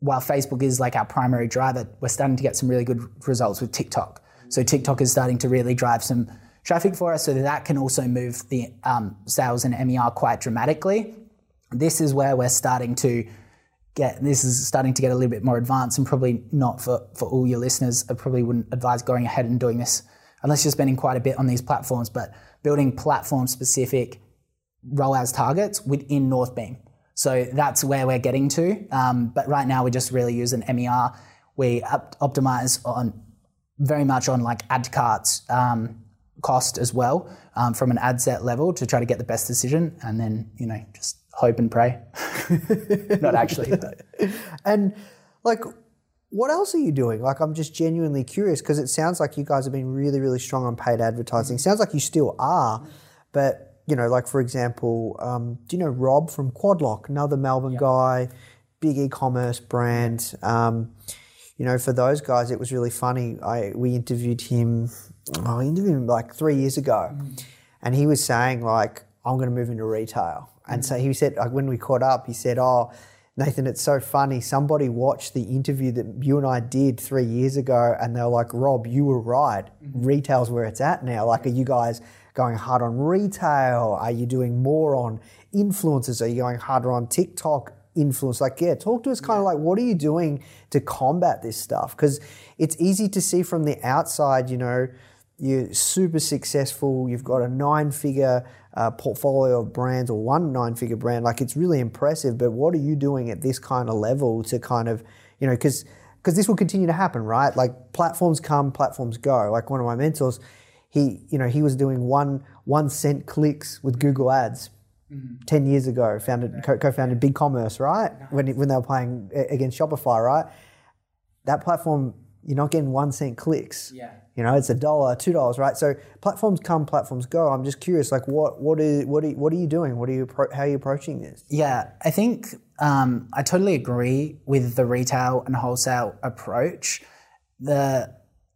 while Facebook is like our primary driver, we're starting to get some really good results with TikTok. So TikTok is starting to really drive some traffic for us, so that, that can also move the um, sales and MER quite dramatically. This is where we're starting to get. This is starting to get a little bit more advanced, and probably not for for all your listeners. I probably wouldn't advise going ahead and doing this unless you're spending quite a bit on these platforms. But building platform specific ROAS targets within Northbeam. So that's where we're getting to. Um, but right now, we just really use an MER. We op- optimize on very much on like ad carts um, cost as well um, from an ad set level to try to get the best decision, and then you know just hope and pray. <laughs> Not actually, And like, what else are you doing? Like, I'm just genuinely curious because it sounds like you guys have been really, really strong on paid advertising. sounds like you still are, but you know, like for example, um, do you know Rob from Quad Lock, another Melbourne guy, big e-commerce brand? Um, you know, for those guys, it was really funny. I we interviewed him. Oh, I interviewed him like three years ago, and he was saying like, "I'm going to move into retail." And so mm. he said, like when we caught up, he said, "Oh, Nathan, it's so funny. Somebody watched the interview that you and I did three years ago, and they're like, Rob, you were right. Mm-hmm. Retail's where it's at now. Like, are you guys going hard on retail? Are you doing more on influencers? Are you going harder on TikTok influence? Like, yeah, talk to us kind of like, what are you doing to combat this stuff? Because it's easy to see from the outside, you know, you're super successful, you've got a nine figure uh, portfolio of brands or one nine figure brand. Like, it's really impressive. But what are you doing at this kind of level to kind of, you know, because because this will continue to happen, right? Like platforms come, platforms go. Like one of my mentors, he, you know, he was doing one one cent clicks with Google Ads. 10 years ago, founded, co- co-founded BigCommerce, right? When, when they were playing against Shopify, right? That platform, you're not getting one cent clicks. Yeah. You know, it's a dollar, two dollars, right? So platforms come, platforms go. I'm just curious, like, what, what is, what are, you- what are you doing? What are you, how are you approaching this? Yeah, I think um, I totally agree with the retail and wholesale approach. The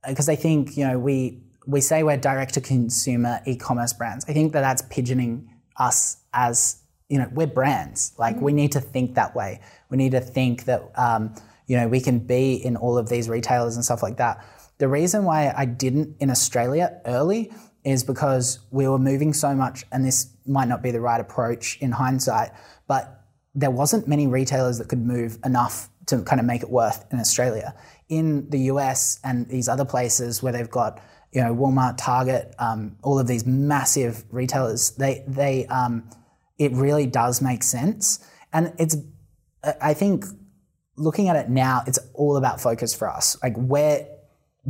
because I think you know we we say we're direct to consumer e-commerce brands. I think that that's pigeoning us as you know we're brands. Like we need to think that way. We need to think that um, you know we can be in all of these retailers and stuff like that. The reason why I didn't in Australia early is because we were moving so much, and this might not be the right approach in hindsight, but there wasn't many retailers that could move enough to kind of make it worth in Australia. In the US and these other places where they've got you know Walmart, Target, um, all of these massive retailers, they they um, it really does make sense, and it's I- think looking at it now, it's all about focus for us. Like where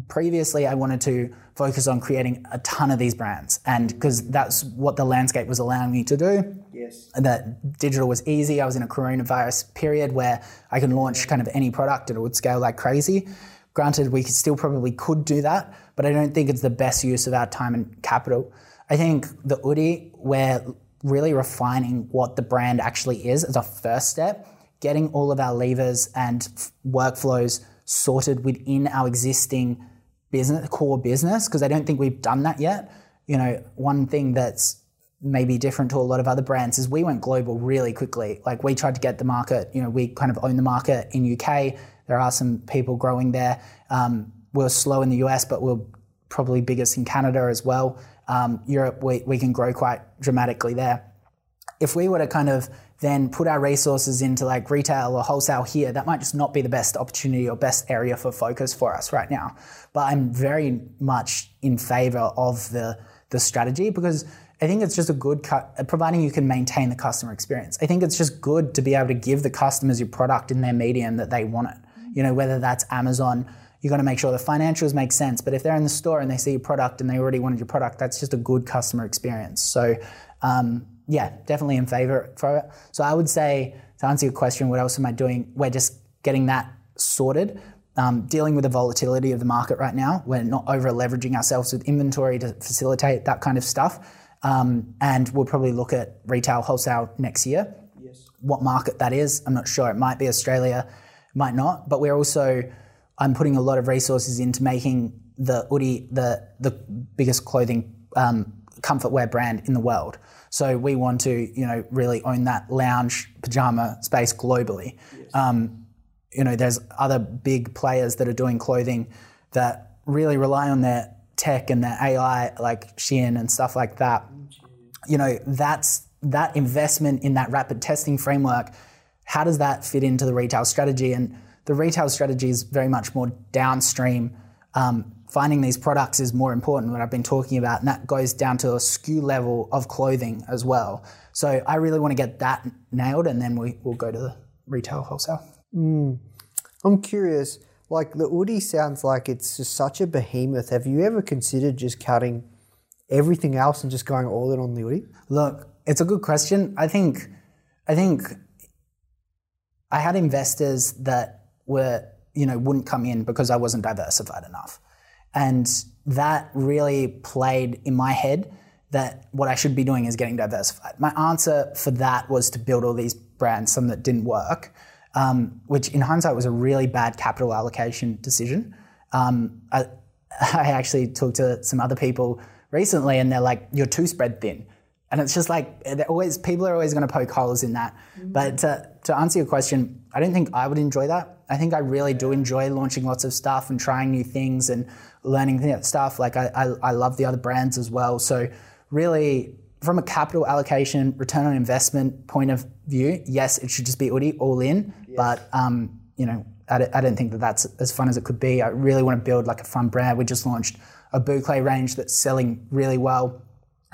previously I wanted to focus on creating a ton of these brands, and because that's what the landscape was allowing me to do. Yes. And that digital was easy. I was in a coronavirus period where I can launch kind of any product and it would scale like crazy. Granted, we still probably could do that, but I don't think it's the best use of our time and capital. I think the Oodie, we're really refining what the brand actually is as a first step, getting all of our levers and f- workflows sorted within our existing business core business because I don't think we've done that yet. You know, one thing that's maybe different to a lot of other brands is we went global really quickly. Like we tried to get the market, you know, we kind of own the market in UK. There are some people growing there. Um, we're slow in the US, but we're probably biggest in Canada as well. Um, Europe, we, we can grow quite dramatically there. If we were to kind of then put our resources into like retail or wholesale here, that might just not be the best opportunity or best area for focus for us right now. But I'm very much in favor of the the strategy because I think it's just a good cut, providing you can maintain the customer experience. I think it's just good to be able to give the customers your product in their medium that they want it. You know, whether that's Amazon, you got to make sure the financials make sense. But if they're in the store and they see your product and they already wanted your product, that's just a good customer experience. So, um, yeah, definitely in favor for it. So I would say to answer your question, what else am I doing? We're just getting that sorted. um, dealing with the volatility of the market right now. We're not over leveraging ourselves with inventory to facilitate that kind of stuff. Um, and we'll probably look at retail wholesale next year. Yes. What market that is, I'm not sure. It might be Australia, might not. But we're also, I'm putting a lot of resources into making the Oodie the the biggest clothing um, comfort wear brand in the world. So we want to, you know, really own that lounge pajama space globally. Yes. Um, you know, there's other big players that are doing clothing that really rely on their tech and their AI, like Shein and stuff like that. You know, that's that investment in that rapid testing framework. How does that fit into the retail strategy? And the retail strategy is very much more downstream. Um, finding these products is more important, what I've been talking about, and that goes down to a SKU level of clothing as well. So I really want to get that nailed, and then we, will go to the retail wholesale. Mm. I'm curious, like the Oodie sounds like it's just such a behemoth. Have you ever considered just cutting everything else and just going all in on the Oodie? Look, it's a good question. I think, I think I had investors that were, you know, wouldn't come in because I wasn't diversified enough. And that really played in my head that what I should be doing is getting diversified. My answer for that was to build all these brands, some that didn't work, um, which in hindsight was a really bad capital allocation decision. Um, I, <laughs> I actually talked to some other people recently and they're like, you're too spread thin. And it's just like, always people are always going to poke holes in that. Mm-hmm. But to, to answer your question, I don't think I would enjoy that. I think I really do enjoy launching lots of stuff and trying new things and learning stuff. Like I, I, I love the other brands as well. So really, from a capital allocation, return on investment point of view, yes, it should just be Oodie all in. Yes. But um, you know, I, I don't think that that's as fun as it could be. I really want to build like a fun brand. We just launched a boucle range that's selling really well.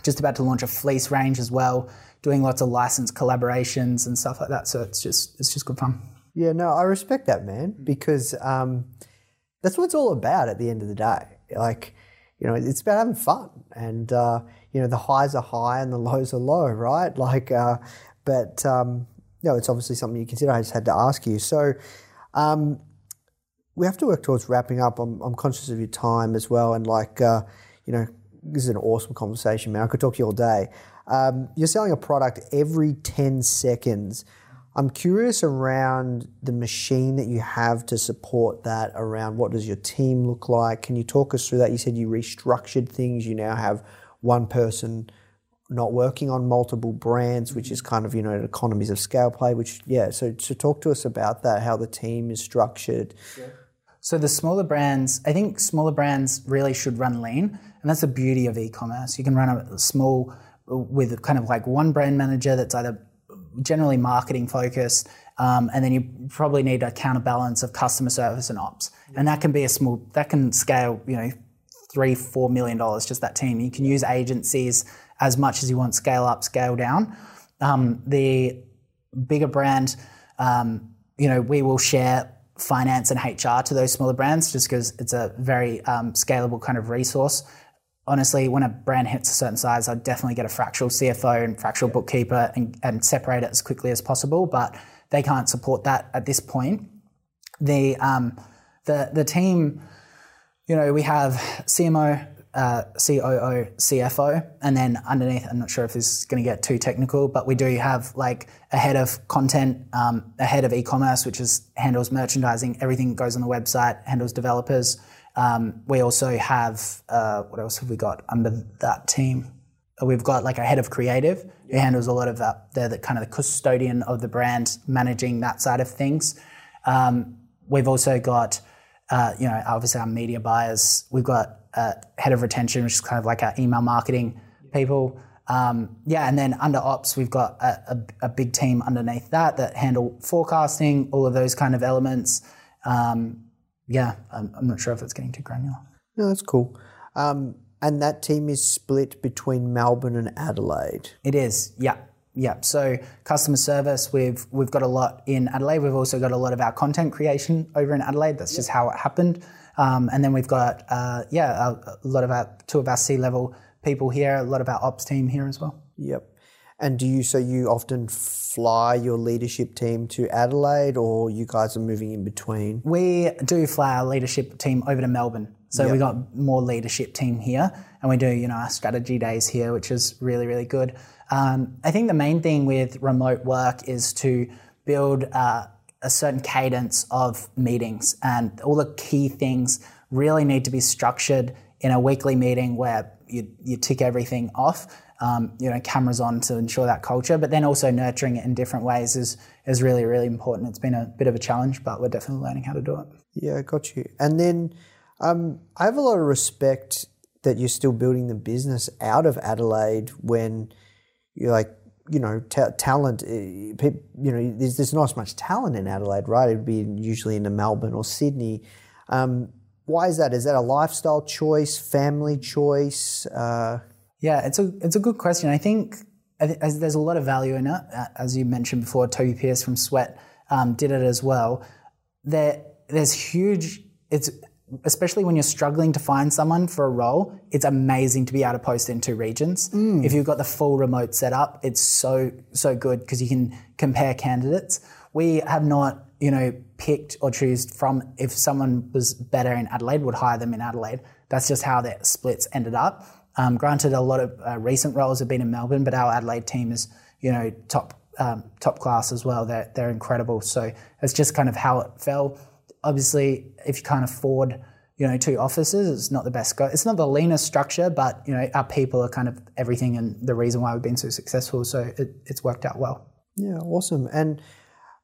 Just about to launch a fleece range as well. Doing lots of license collaborations and stuff like that. So it's just it's just good fun. Yeah, no, I respect that, man, because um, that's what it's all about at the end of the day. Like, you know, it's about having fun, and uh, you know, the highs are high and the lows are low, right? <laughs> Like, uh, but um, know, it's obviously something you consider. I just had to ask you. So, um, we have to work towards wrapping up. I'm, I'm conscious of your time as well, and like, uh, you know, this is an awesome conversation, man. I could talk to you all day. Um, you're selling a product every 10 seconds. I'm curious around the machine that you have to support that, around what does your team look like? Can you talk us through that? You said you restructured things. You now have one person not working on multiple brands, which is kind of, you know, economies of scale play, which, yeah. So, so talk to us about that, how the team is structured. So the smaller brands, I think smaller brands really should run lean. And that's the beauty of e-commerce. You can run a small with kind of like one brand manager that's either generally marketing focused, um, and then you probably need a counterbalance of customer service and ops, and that can be a small that can scale you know three four million dollars just that team. You can use agencies as much as you want, scale up, scale down. Um, the bigger brand, um, you know, we will share finance and HR to those smaller brands just because it's a very um, scalable kind of resource honestly, when a brand hits a certain size, I'd definitely get a fractional CFO and fractional bookkeeper and, and, separate it as quickly as possible. But they can't support that at this point. The um, the the team, you know, we have CMO, uh, COO, CFO, and then underneath, I'm not sure if this is going to get too technical, but we do have like a head of content, um, a head of e-commerce, which is handles merchandising, everything that goes on the website, handles developers. Um, we also have uh, what else have we got under that team? Uh, we've got like a head of creative who handles a lot of that. They're the kind of the custodian of the brand, managing that side of things. Um, we've also got, uh, you know, obviously our media buyers. We've got a head of retention, which is kind of like our email marketing people. Um, yeah, and then under ops, we've got a, a, a, big team underneath that that handle forecasting, all of those kind of elements. Um, yeah, I'm, I'm, not sure if it's getting too granular. No, that's cool. Um, and that team is split between Melbourne and Adelaide. It is, yeah. Yeah, so customer service, we've we've got a lot in Adelaide. We've also got a lot of our content creation over in Adelaide. That's just how it happened. Um, and then we've got uh, yeah a, a, lot of our two of our C level people here, a lot of our ops team here as well. Yep. And do you so you often fly your leadership team to Adelaide, or you guys are moving in between? We do fly our leadership team over to Melbourne. So Yep. we got more leadership team here, and we do you know our strategy days here, which is really really good. Um, I think the main thing with remote work is to build uh, a certain cadence of meetings, and all the key things really need to be structured in a weekly meeting where you, you tick everything off. Um, you know, cameras on to ensure that culture, but then also nurturing it in different ways is is really really important. It's been a bit of a challenge, but we're definitely learning how to do it. Yeah, got you. And then um, I have a lot of respect that you're still building the business out of Adelaide when you're like, you know, ta- talent. eh, You know, there's, there's not as much talent in Adelaide, right? It'd be usually in Melbourne or Sydney. Um, why is that? Is that a lifestyle choice, family choice? Uh, Yeah, it's a it's a good question. I think I as there's a lot of value in it. As you mentioned before, Tobi Pearce from Sweat um, did it as well. There, there's huge. It's especially when you're struggling to find someone for a role. It's amazing to be able to post in two regions. If you've got the full remote setup, it's so so good because you can compare candidates. We have not, you know, picked or choose from if someone was better in Adelaide, would hire them in Adelaide. That's just how the splits ended up. Um, granted, a lot of uh, recent roles have been in Melbourne, but our Adelaide team is, you know, top um, top class as well. They're they're incredible. So it's just kind of how it fell. Obviously, if you can't afford, you know, two offices, it's not the best go. It's not the leanest structure, but you know, our people are kind of everything and the reason why we've been so successful. So it, it's worked out well. yeah, awesome. And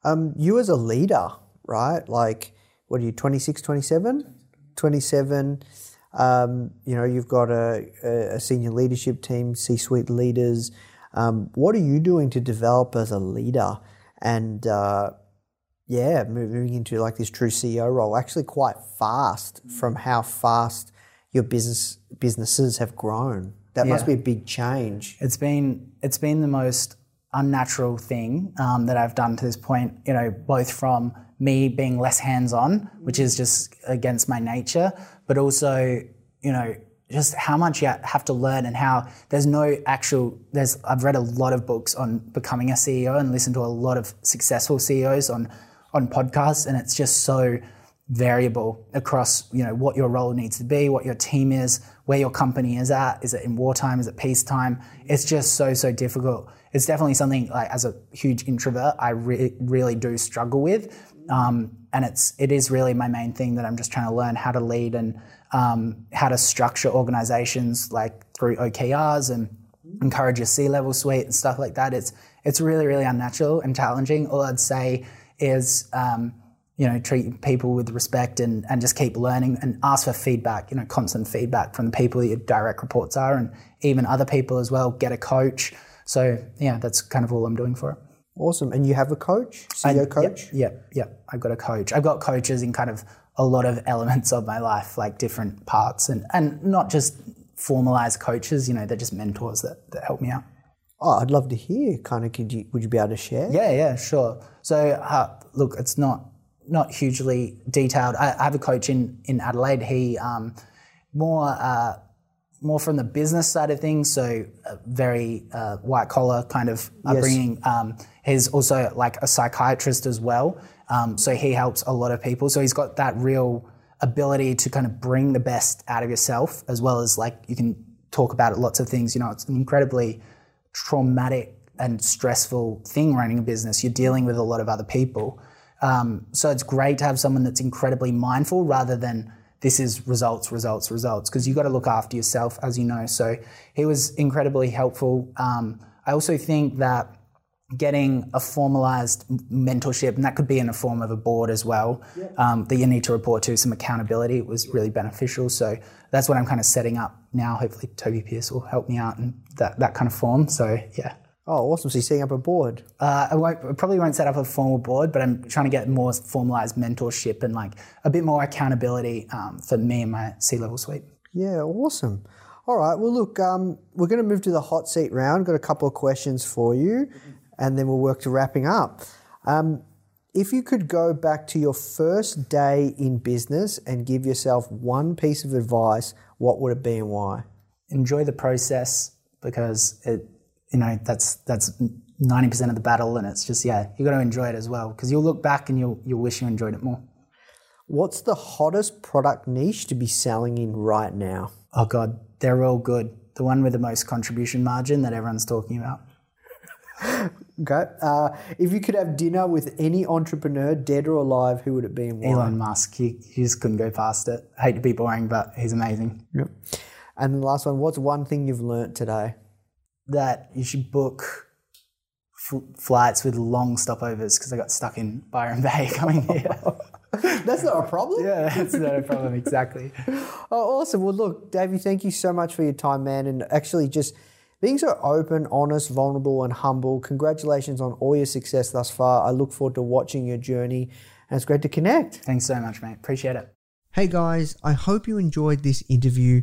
um, you as a leader, right? Like, what are you, 26, 27? 27. Um, you know, you've got a, a senior leadership team, C suite leaders. Um, what are you doing to develop as a leader? And uh, yeah, moving into like this true CEO role, actually quite fast from how fast your business businesses have grown. That must be a big change. It's been it's been the most unnatural thing um, that I've done to this point. You know, both from me being less hands on, which is just against my nature, but also you know just how much you have to learn and how there's no actual there's I've read a lot of books on becoming a CEO and listened to a lot of successful CEOs on on podcasts and it's just so variable across you know what your role needs to be what your team is where your company is at. Is it in wartime? Is it peacetime? It's just so so difficult. It's definitely something like as a huge introvert i re- really do struggle with um, and it's it is really my main thing that i'm just trying to learn how to lead and um, how to structure organizations like through okrs and encourage your C level suite and stuff like that. It's it's really really unnatural and challenging. All I'd say is um, you know treat people with respect and and just keep learning and ask for feedback. You know, constant feedback from the people that your direct reports are and even other people as well. Get a coach. So yeah, that's kind of all I'm doing for it. Awesome. And you have a coach, CEO coach? Yep, yep, yep. I've got a coach. I've got coaches in kind of a lot of <laughs> elements of my life, like different parts, and and not just formalized coaches. You know, they're just mentors that, that help me out. Oh, I'd love to hear. Kind of, could you would you be able to share? Yeah, yeah, sure. So uh, look, it's not not hugely detailed. I, I have a coach in in Adelaide. He um, more uh, more from the business side of things. So uh, very uh, white collar kind of upbringing. Um, he's also like a psychiatrist as well. Um, so he helps a lot of people. So he's got that real ability to kind of bring the best out of yourself, as well as like you can talk about lots of things. You know, it's an incredibly traumatic and stressful thing running a business. You're dealing with a lot of other people. Um, so it's great to have someone that's incredibly mindful rather than this is results, results, results, because you've got to look after yourself, as you know. So he was incredibly helpful. Um, I also think that getting a formalized mentorship, and that could be in the form of a board as well, um, that you need to report to, some accountability was really beneficial. So that's what I'm kind of setting up now. Hopefully, Tobi Pearce will help me out in that, that kind of form. So, yeah. Oh, awesome. So you're setting up a board. Uh, I, won't, I probably won't set up a formal board, but I'm trying to get more formalized mentorship and like a bit more accountability um, for me and my C level suite. Yeah, awesome. All right. Well, look, um, we're going to move to the hot seat round. Got a couple of questions for you, and then we'll work to wrapping up. Um, if you could go back to your first day in business and give yourself one piece of advice, what would it be and why? Enjoy the process because it you know that's that's ninety percent of the battle, and it's just yeah, you got to enjoy it as well because you'll look back and you'll you'll wish you enjoyed it more. What's the hottest product niche to be selling in right now? Oh god, they're all good. The one with the most contribution margin that everyone's talking about. Okay. Uh, if you could have dinner with any entrepreneur, dead or alive, who would it be and why? Elon Musk, he, he just couldn't go past it. I hate to be boring, but he's amazing. Yep. And the last one, what's one thing you've learnt today? That you should book f- flights with long stopovers because I got stuck in Byron Bay <laughs> coming here. <laughs> That's not a problem. yeah, that's not a problem, exactly. <laughs> Oh, awesome. Well, look, Davie, thank you so much for your time, man. And actually, just being so open, honest, vulnerable, and humble. Congratulations on all your success thus far. I look forward to watching your journey, and it's great to connect. Thanks so much, mate. Appreciate it. Hey guys, I hope you enjoyed this interview.